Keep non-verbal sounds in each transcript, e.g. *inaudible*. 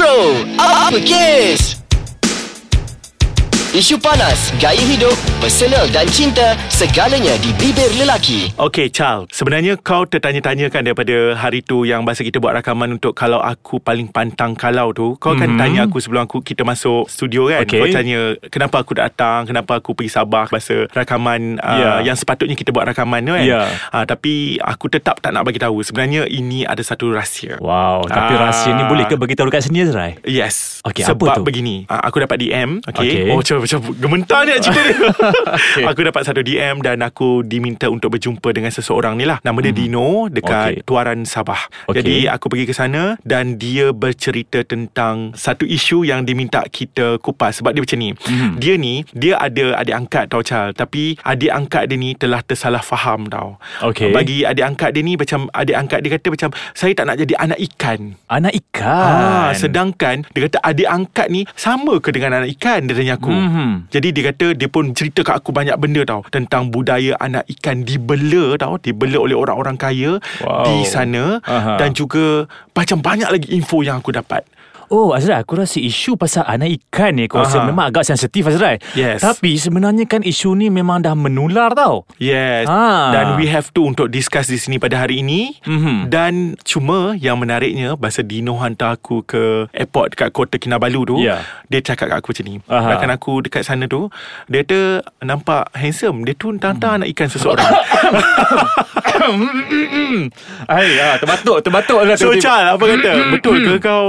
Bro, apa kes? Isu panas, gaya hidup, personal dan cinta, segalanya di bibir lelaki. Okay Charles Sebenarnya kau tertanya-tanyakan Daripada hari tu Yang masa kita buat rakaman Untuk kalau aku paling pantang kalau tu Kau kan Mhm. tanya aku Sebelum aku kita masuk studio kan Okay. Kau tanya Kenapa aku datang Kenapa aku pergi Sabah Masa rakaman uh, Ya. Yang sepatutnya kita buat rakaman tu kan Ya. uh, Tapi aku tetap tak nak bagi tahu Sebenarnya ini ada satu rahsia Wow, tapi Ah. rahsia ni boleh ke bagi tahu dekat sini Azrai? Yes Okey, apa Sebab tu? begini uh, Aku dapat DM Okey. okay. Oh macam, gementar ni cerita ni *laughs* Okey. Aku dapat satu DM Dan aku diminta untuk berjumpa Dengan seseorang ni lah Nama dia Dino Dekat Okey. Tuaran Sabah Okey. Jadi aku pergi ke sana Dan dia bercerita tentang Satu isu yang diminta kita kupas Sebab dia macam ni Dia ni Dia ada adik angkat tau Chal Tapi adik angkat dia ni Telah tersalah faham tau Okey. Bagi adik angkat dia ni Macam adik angkat dia kata macam Saya tak nak jadi anak ikan Anak ikan. Ah, sedangkan dia kata adik angkat ni sama ke dengan anak ikan dia tanya aku. Mhm. Jadi dia kata dia pun cerita kat aku banyak benda tau tentang budaya anak ikan dibela tau, dibela oleh orang-orang kaya Wow. di sana Aha. dan juga macam banyak lagi info yang aku dapat. Oh Azrai Aku rasa isu pasal anak ikan ni Aku rasa Aha. memang agak sensitif Azrai Yes. Tapi sebenarnya kan isu ni memang dah menular tau Yes. Ah. Dan we have to untuk discuss di sini pada hari ini. Mhm. Dan cuma yang menariknya Masa Dino hantar aku ke airport dekat Kota Kinabalu tu Ya. Dia cakap kat aku macam ni Aha. Bahkan aku dekat sana tu Dia kata nampak handsome Dia tu hantar anak ikan seseorang *coughs* Hai, ah, terbatuk, terbatuk lah So. Chal apa kata *coughs* Betul ke kau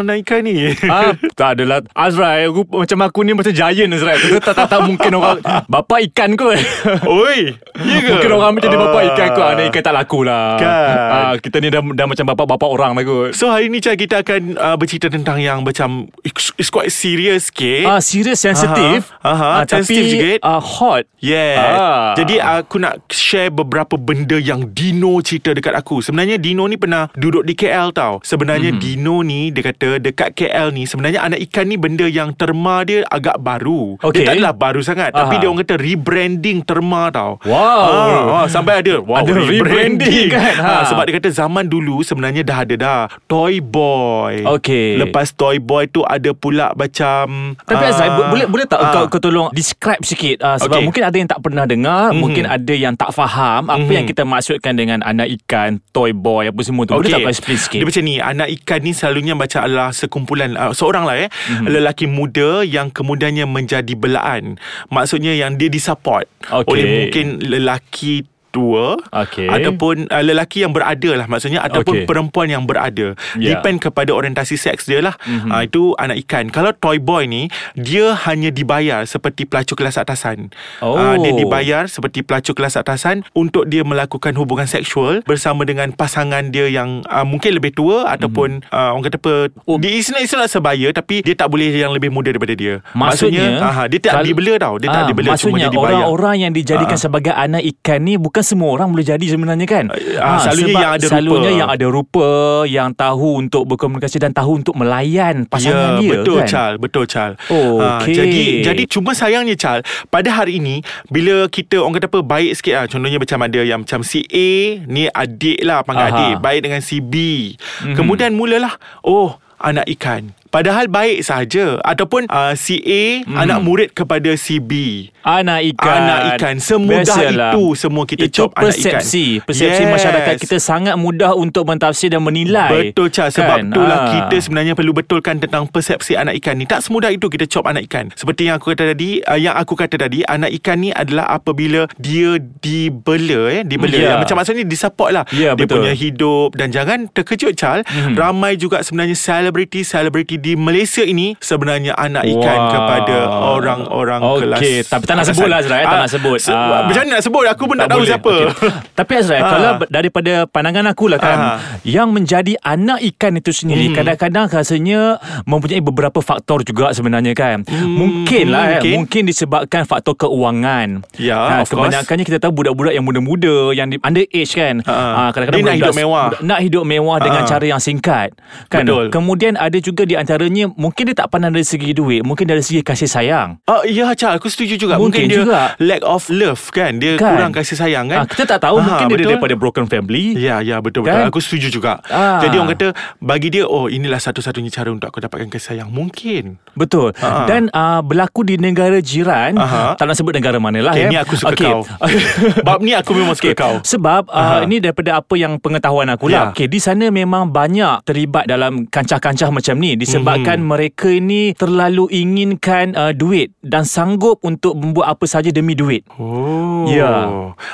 anak ikan ni Ah, *laughs* tak adalah Azrai aku, Macam aku ni macam giant Azrai Aku tak, tak, tak mungkin orang *laughs* Bapa ikan kot Oi Ya ke Mungkin orang macam dia bapa Ah. ikan kot Anak ikan tak laku lah Kan. ah, Kita ni dah, dah macam bapa-bapa orang lah kot So hari ni Chal kita akan uh, bercerita tentang yang macam It's, it's quite serious sikit Ah, serius sensitif Aha, aha, ah, sensitif Tapi ah, hot Yeah. Ah. Jadi aku nak share beberapa benda yang Dino cerita dekat aku. Sebenarnya Dino ni pernah duduk di KL tau. Sebenarnya Mhm. mm-hmm. Dino ni dia kata dekat KL ni sebenarnya anak ikan ni benda yang terma dia agak baru. Okey. Dia tak adalah baru sangat Aha. tapi dia orang kata rebranding terma tau. Wow. Ah, ah, sampai ada wow Ada rebranding kan? Ha. Ha. sebab dia kata zaman dulu sebenarnya dah ada dah Toy Boy. Okey. Lepas Toy Boy tu ada pula macam Tapi Azrai bo- boleh boleh tak ah. kau, kau tolong describe sikit uh, sebab Okey. mungkin ada yang tak pernah dengar, Mhm. mungkin ada yang tak faham apa Mhm. yang kita maksudkan dengan anak ikan, toy boy apa semua tu. Boleh tak kau explain sikit? Dia macam ni Anak ikan ni selalunya Macam adalah sekumpulan uh, Seorang lah eh Mhm. mm-hmm. Lelaki muda Yang kemudiannya menjadi belaan Maksudnya yang dia disupport Okey. Oleh mungkin lelaki tua Okey. ataupun uh, lelaki yang berada lah maksudnya ataupun Okey. perempuan yang berada Ya. depend kepada orientasi seks dia lah Mhm. uh, itu anak ikan kalau toy boy ni dia hanya dibayar seperti pelacur kelas atasan Oh. Ah, dia dibayar seperti pelacur kelas atasan untuk dia melakukan hubungan seksual bersama dengan pasangan dia yang uh, mungkin lebih tua ataupun uh, orang kata apa Oh. dia is not, is not sebaya tapi dia tak boleh yang lebih muda daripada dia Maksudnya, aha, dia tak kal- dibela tau dia tak Ah, dibela cuma Maksudnya dia dibayar orang-orang yang dijadikan Ah. sebagai anak ikan ni bukan semua orang boleh jadi sebenarnya kan? Ah, selalunya sebab yang ada rupa. Selalunya yang ada rupa, yang tahu untuk berkomunikasi dan tahu untuk melayan pasangan ya, dia betul kan? Chal, betul Chal. Oh, Ah, okey. jadi jadi cuma sayangnya Chal, pada hari ini bila kita orang kata apa baik sikit lah. Contohnya macam ada yang macam si A ni adik lah panggil Aha. adik, baik dengan si B. Mhm. Kemudian mulalah oh anak ikan. Padahal baik saja ataupun uh, si A Mhm. anak murid kepada si B. Anak ikan Anak ikan Semudah Biasalah. itu Semua kita Itu cop anak ikan persepsi Persepsi Yes. masyarakat kita Sangat mudah untuk mentafsir dan menilai Betul Chal Sebab Kan? itulah Ah. kita sebenarnya perlu betulkan Tentang persepsi anak ikan ni Tak semudah itu kita cop anak ikan Seperti yang aku kata tadi uh, Yang aku kata tadi Anak ikan ni adalah apabila Dia dibela eh Dibela yeah. Macam maksudnya disupport lah Ya, Dia betul. punya hidup Dan jangan terkejut Chal Mhm. Ramai juga sebenarnya Selebriti-selebriti di Malaysia ini Sebenarnya anak ikan Wow. kepada Orang-orang kelas Okey, tapi tak nak sebut lah, Azrai, tak Ah, nak sebut. se- Ah. Macam mana nak sebut Aku pun tak, tahu boleh. siapa Okey. Tapi Azrai Ah. Kalau daripada pandangan aku lah kan Ah. Yang menjadi anak ikan itu sendiri Mhm. Kadang-kadang rasanya Mempunyai beberapa faktor juga sebenarnya kan Mungkin lah eh, mungkin. Mungkin disebabkan faktor keuangan Ya, ha, of course. Kebanyakannya kita tahu budak-budak yang muda-muda Yang di, under age kan Ah. Ah, Kadang-kadang Dia nak hidup mewah. Nak hidup mewah dengan Ah. cara yang singkat kan? Betul. Kemudian ada juga di antara antaranya mungkin dia tak pandang dari segi duit, mungkin dari segi kasih sayang. Oh ya Chal Aku setuju juga Mungkin dia juga. Lack of love kan Dia Kan? kurang kasih sayang kan Ah, kita tak tahu Ah, mungkin dia betul. daripada broken family. Ya, ya betul betul. Kan? Aku setuju juga. Ah. Jadi orang kata bagi dia oh inilah satu-satunya cara untuk aku dapatkan kasih sayang. Mungkin. Betul. Ha. Dan uh, berlaku di negara jiran, Aha. tak nak sebut negara mana lah Okay, ya. ni aku suka Okey. kau. *laughs* Bab ni aku memang suka kau. Sebab uh, Aha. ini daripada apa yang pengetahuan aku lah. Ya. Okay, di sana memang banyak terlibat dalam kancah-kancah macam ni disebabkan Mhm. mereka ini terlalu inginkan uh, duit dan sanggup untuk membuat apa saja demi duit. Oh. Ya.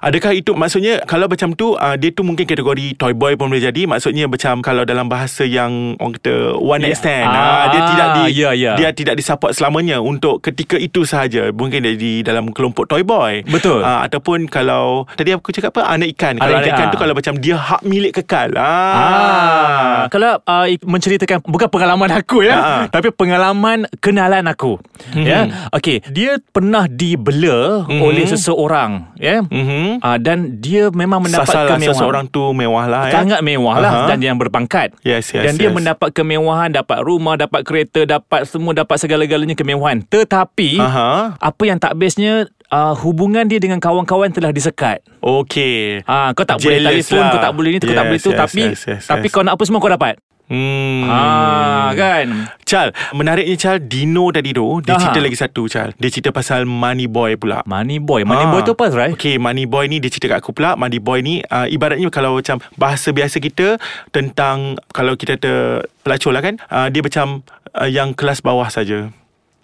Adakah itu maksudnya kalau macam tu uh, dia tu mungkin kategori toy boy pun boleh jadi. Maksudnya macam kalau dalam bahasa yang orang kata one night Ya. stand. Ah, Ah, dia tidak di ya, ya. dia tidak disupport selamanya untuk ketika itu sahaja. Mungkin dia di dalam kelompok toy boy. Betul. Ah, ataupun kalau tadi aku cakap apa anak ikan. Kalau Anak anak ikan. ikan tu kalau macam dia hak milik kekal. Ah, Ah. kalau uh, menceritakan bukan pengalaman aku ya, Ah. tapi pengalaman kenalan aku. Mhm. Ya. Okey, dia pernah dibela Mhm. oleh seseorang, ya. Mhm. Uh, dan dia memang mendapat Sasaran kemewahan. seseorang tu mewah lah ya. Sangat mewah lah Aha. Dan yang berpangkat Yes, yes, Dan dia yes. mendapat kemewahan Dapat rumah Dapat kereta Dapat semua Dapat segala-galanya kemewahan Tetapi Aha. Apa yang tak bestnya uh, Hubungan dia dengan kawan-kawan Telah disekat Okey. Ah, kau tak boleh Jealous telefon, lah. kau tak boleh ni, kau tak Yes, boleh tu, yes, tapi yes, yes, tapi yes. kau nak apa semua kau dapat. Hmm. Ah, kan? Chal, menariknya Chal, Dino tadi tu, dia Aha. cerita lagi satu Chal. Dia cerita pasal Money Boy pula. Money boy, money Ah. boy tu apa, Zrai? Okay, Money Boy ni dia cerita kat aku pula. Money Boy ni uh, ibaratnya kalau macam bahasa biasa kita tentang kalau kita ter pelacur lah kan, uh, dia macam uh, yang kelas bawah saja.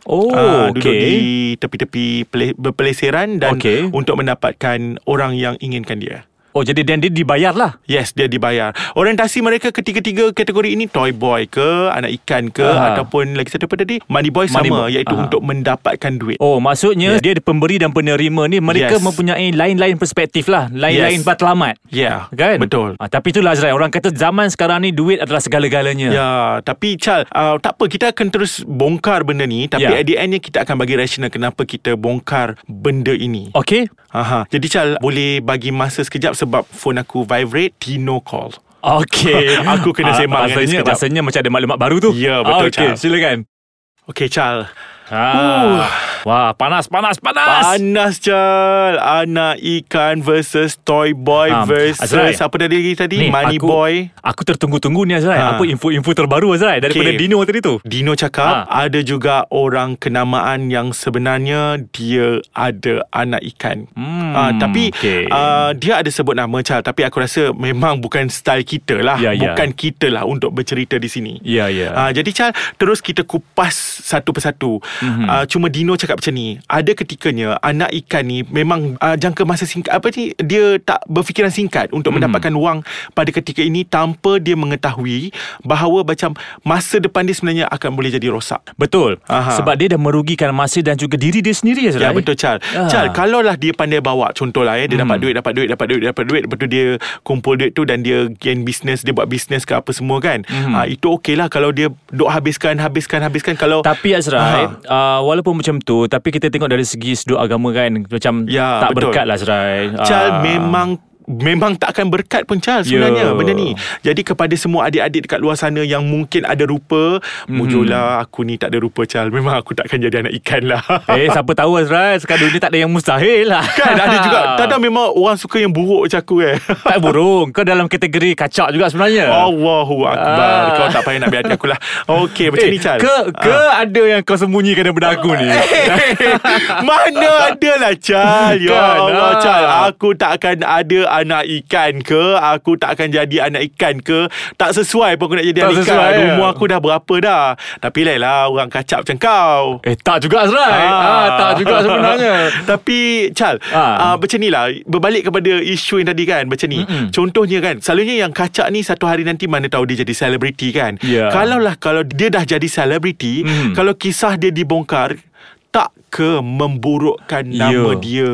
Oh, Ah, duduk okay. di tepi-tepi pele- berpeleseran dan Okey. untuk mendapatkan orang yang inginkan dia. Oh, jadi dan dia dibayar lah. Yes, dia dibayar. Orientasi mereka ketiga-tiga kategori ini toy boy ke, anak ikan ke Aha. ataupun lagi satu apa tadi? Money boy Money sama boy. iaitu Aha. untuk mendapatkan duit. Oh, maksudnya dia ada pemberi dan penerima ni mereka Yes. mempunyai lain-lain perspektif lah, lain-lain Yes. matlamat. Ya, Kan? betul. Ah, tapi itulah Azrai, orang kata zaman sekarang ni duit adalah segala-galanya. Ya, tapi Chal, uh, tak apa kita akan terus bongkar benda ni tapi Ya. at the endnya kita akan bagi rasional kenapa kita bongkar benda ini. Okey. Aha. Jadi Chal, boleh bagi masa sekejap sebab phone aku vibrate, Tino call. Okey. *laughs* Aku kena Ah, sembang dengan dia rasanya, sekejap. rasanya macam ada maklumat baru tu. Ya, betul, Okey, Chal. silakan. Okay Chal. Ah. Wah, panas, panas, panas. Panas Chal Anak ikan versus Toy boy Ah, versus Azrai. Apa tadi tadi Ni, Money aku, boy Aku tertunggu-tunggu ni Azrai. Ha. Apa info-info terbaru Azrai daripada Okey. Dino tadi tu? Dino cakap Ha. Ada juga orang kenamaan Yang sebenarnya Dia ada anak ikan Hmm, Ah, Tapi okey. ah, Dia ada sebut nama Chal Tapi aku rasa Memang bukan style kita lah Ya, ya. Bukan kita lah Untuk bercerita di sini Ya, ya. Ah, jadi Chal Terus kita kupas Satu persatu. Mm-hmm. ah, Cuma Dino cakap macam ni Ada ketikanya Anak ikan ni Memang ah, jangka masa singkat Apa ni Dia tak berfikiran singkat Untuk Mhm. mm-hmm. mendapatkan wang Pada ketika ini Tanpa dia mengetahui Bahawa macam Masa depan dia sebenarnya Akan boleh jadi rosak Betul. Aha. Sebab dia dah merugikan masa dan juga diri dia sendiri Azrai. Ya betul Chal Ah. Chal Kalaulah dia pandai bawa Contohlah ya Dia dapat duit Dapat duit Dapat duit Dapat duit Lepas tu dia Kumpul duit tu Dan dia gain business Dia buat business ke apa semua kan Mhm. ah, Itu okey lah Kalau dia Duk habiskan Habiskan Habiskan Kalau Tapi Azrai, Aha. Uh, walaupun macam tu, tapi kita tengok dari segi sudut agama kan, macam Ya, tak betul. berkat lah Azrai. Chal Ah. memang Memang tak akan berkat pun Chal Ya. Sebenarnya benda ni Jadi kepada semua adik-adik Dekat luar sana Yang mungkin ada rupa Mhm. Mujurlah Aku ni tak ada rupa Chal Memang aku takkan jadi anak ikan lah *laughs* Eh, siapa tahu Azrai, sekarang dunia tak ada yang mustahil lah. Kan ada juga *laughs* Kadang memang orang suka yang buruk macam aku eh *laughs* tak burung. Kau dalam kategori kacak juga sebenarnya. Allahu Akbar Ah. Kau tak payah nak biar aku lah Okey macam eh, ni Chal Ke, ke Ah. ada yang kau sembunyikan daripada aku ni? Mana ada lah Chal Ya Kan, Allah ah. Chal Aku tak akan ada anak ikan ke Aku tak akan jadi anak ikan ke Tak sesuai pun aku nak jadi Tak anak ikan sesuai, ya. Umur aku dah berapa dah Tapi lain lah Orang kacap macam kau eh, tak juga Azrai. Ah. tak juga sebenarnya. *laughs* Tapi Chal Ah. ah. Macam ni lah Berbalik kepada isu yang tadi kan Macam ni Mm-mm. Contohnya kan Selalunya yang kacak ni Satu hari nanti Mana tahu dia jadi selebriti kan Ya. Kalau lah Kalau dia dah jadi selebriti Mm. Kalau kisah dia dibongkar Tak ke memburukkan Ya. nama dia,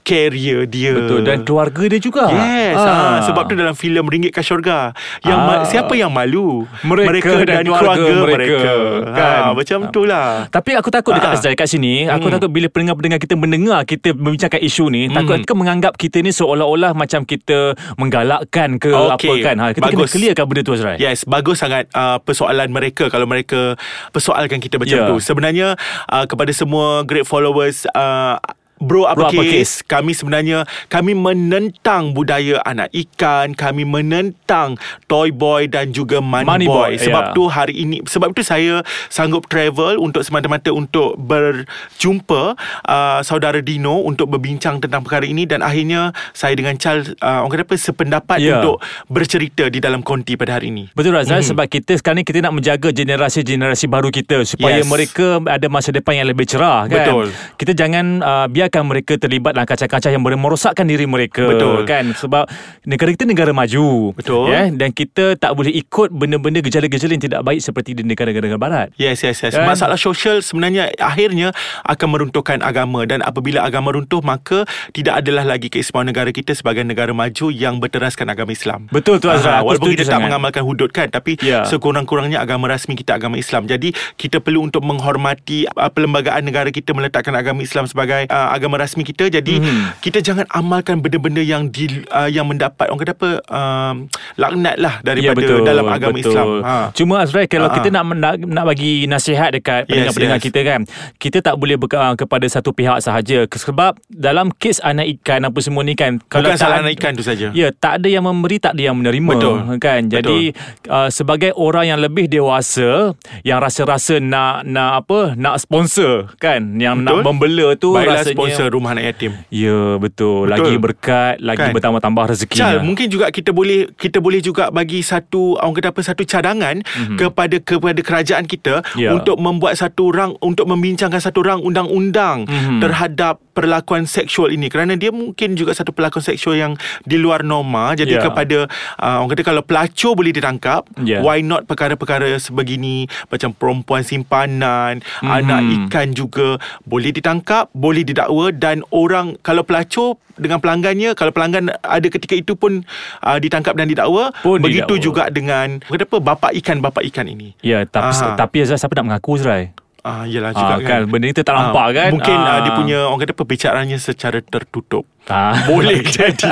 career dia. Betul dan keluarga dia juga. Yes, ah. sebab tu dalam filem Ringgit ke Syurga yang ma- Ah. siapa yang malu? Mereka dan keluarga mereka, Kan? kan? macam tu lah. Tapi aku takut dekat. Azrai kat sini Aku Hmm. takut bila pendengar-pendengar kita mendengar Kita membincangkan isu ni Takut Hmm. ke menganggap kita ni seolah-olah Macam kita menggalakkan ke apa Okey, kan ha, Kita bagus. kena clearkan benda tu Azrai Yes, bagus sangat uh, persoalan mereka kalau mereka persoalkan kita macam Ya. tu. Sebenarnya uh, kepada semua great followers uh, Bro apa Bro Apa kes Kami sebenarnya Kami menentang budaya anak ikan Kami menentang Toy boy dan juga money, Money boy. boy, Sebab ya. tu hari ini Sebab tu saya Sanggup travel Untuk semata-mata Untuk berjumpa uh, Saudara Dino Untuk berbincang tentang perkara ini Dan akhirnya Saya dengan Charles uh, Orang kata apa Sependapat Ya. untuk Bercerita di dalam konti pada hari ini Betul Razal Mhm. mm-hmm. sebab kita sekarang ni kita nak menjaga generasi-generasi baru kita supaya Yes. mereka ada masa depan yang lebih cerah kan. Betul. Kita jangan uh, biarkan mereka terlibat dalam kacau-kacau yang boleh merosakkan diri mereka Betul. kan sebab negara kita negara maju. Betul. Ya dan kita tak boleh ikut benda-benda gejala-gejala yang tidak baik seperti di negara-negara barat. Yes, yes, yes. Kan? Masalah sosial sebenarnya akhirnya akan meruntuhkan agama dan apabila agama runtuh maka tidak adalah lagi keistimewaan negara kita sebagai negara maju yang berteraskan agama Islam. Betul tu Azra. Aha, walaupun kita tak sangat. mengamalkan hudud kan tapi Ya. sekurang-kurangnya agama rasmi kita agama Islam. Jadi kita perlu untuk menghormati uh, perlembagaan negara kita meletakkan agama Islam sebagai uh, agama rasmi kita. Jadi Mhm. kita jangan amalkan benda-benda yang di uh, yang mendapat orang kata apa um, laknat lah daripada dalam agama Ya, betul. Islam. Ha. Cuma Azrai kalau ha. kita nak, nak nak bagi nasihat dekat pendengar-pendengar yes. kita kan, kita tak boleh berka, kepada satu pihak sahaja sebab dalam kes anak ikan apa semua ni kan Bukan tak salah anak ikan tu saja. Ya, tak ada yang memberi, tak ada yang menerima Betul. kan. Jadi uh, sebagai orang yang lebih dewasa yang rasa-rasa nak nak apa, nak sponsor kan, yang nak Betul. membela tu Baiklah rasanya sponsor rumah anak yatim. Ya, betul. Betul. Lagi berkat, lagi Kan? bertambah-tambah rezeki. Chal, mungkin juga kita boleh kita boleh juga bagi satu orang kata apa satu cadangan mm-hmm. kepada kepada kerajaan kita. Ya. untuk membuat satu rang untuk membincangkan satu rang undang-undang Mhm. terhadap perlakuan seksual ini kerana dia mungkin juga satu pelakon seksual yang di luar norma jadi Ya. kepada uh, orang kata kalau pelacur boleh ditangkap Ya. why not perkara-perkara sebegini macam perempuan simpanan Mhm. anak ikan juga boleh ditangkap boleh didakwa dan orang kalau pelacur dengan pelanggannya kalau pelanggan ada ketika itu pun uh, ditangkap dan didakwa Pun begitu didakwa. juga dengan kenapa bapa ikan bapa ikan ini Ya, tapi Aha. tapi Azrai siapa nak mengaku Azrai? Ah, yalah juga Ah, kan. kan, benda ni tak Ah, nampak kan? Mungkin ah. Ah. dia punya orang kata perbicaranya secara tertutup. Ah. *laughs* Boleh jadi.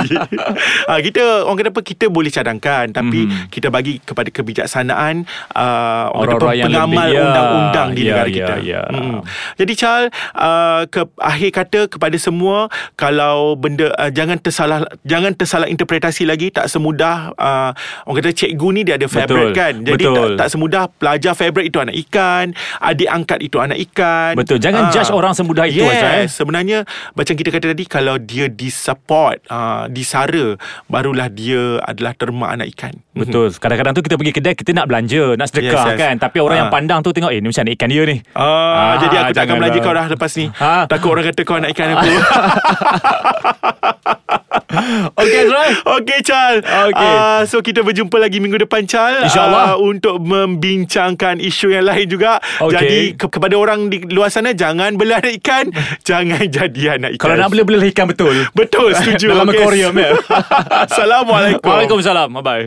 *laughs* ah, kita orang kata apa kita boleh cadangkan tapi Mhm. kita bagi kepada kebijaksanaan uh, orang Orang-orang apa, yang pengamal lebih- ya, undang-undang di ya, negara ya, kita. ya. Mm. Jadi Chal uh, ke akhir kata kepada semua kalau benda uh, jangan tersalah jangan tersalah interpretasi lagi tak semudah uh, orang kata cikgu ni dia ada favorite Betul, kan. Jadi betul. tak, tak semudah pelajar favorite itu anak ikan, adik angkat itu anak ikan. Betul, jangan Ah. judge orang semudah itu, yes, Azrai. Sebenarnya macam kita kata tadi kalau dia disupport, uh, disara barulah dia adalah terma anak ikan. Betul. Kadang-kadang tu kita pergi kedai kita nak belanja, nak sedekah Yes, yes. kan. Tapi orang Ah. yang pandang tu tengok eh ni macam anak ikan dia ni. Ah, Ah, jadi aku tak akan belanja kau dah lepas ni. Ha. Takut orang kata kau anak ikan aku. *laughs* *laughs* Okey Azrai. Okey Chal Okey. uh, So kita berjumpa lagi minggu depan Chal InsyaAllah. uh, Untuk membincangkan isu yang lain juga Okey. Jadi ke- kepada orang di luar sana Jangan bela anak ikan *laughs* Jangan jadi anak ikan Kalau nak bela-bela ikan betul. Betul setuju *laughs* Dalam Okey. akuarium ya. Assalamualaikum Waalaikumsalam. Bye bye.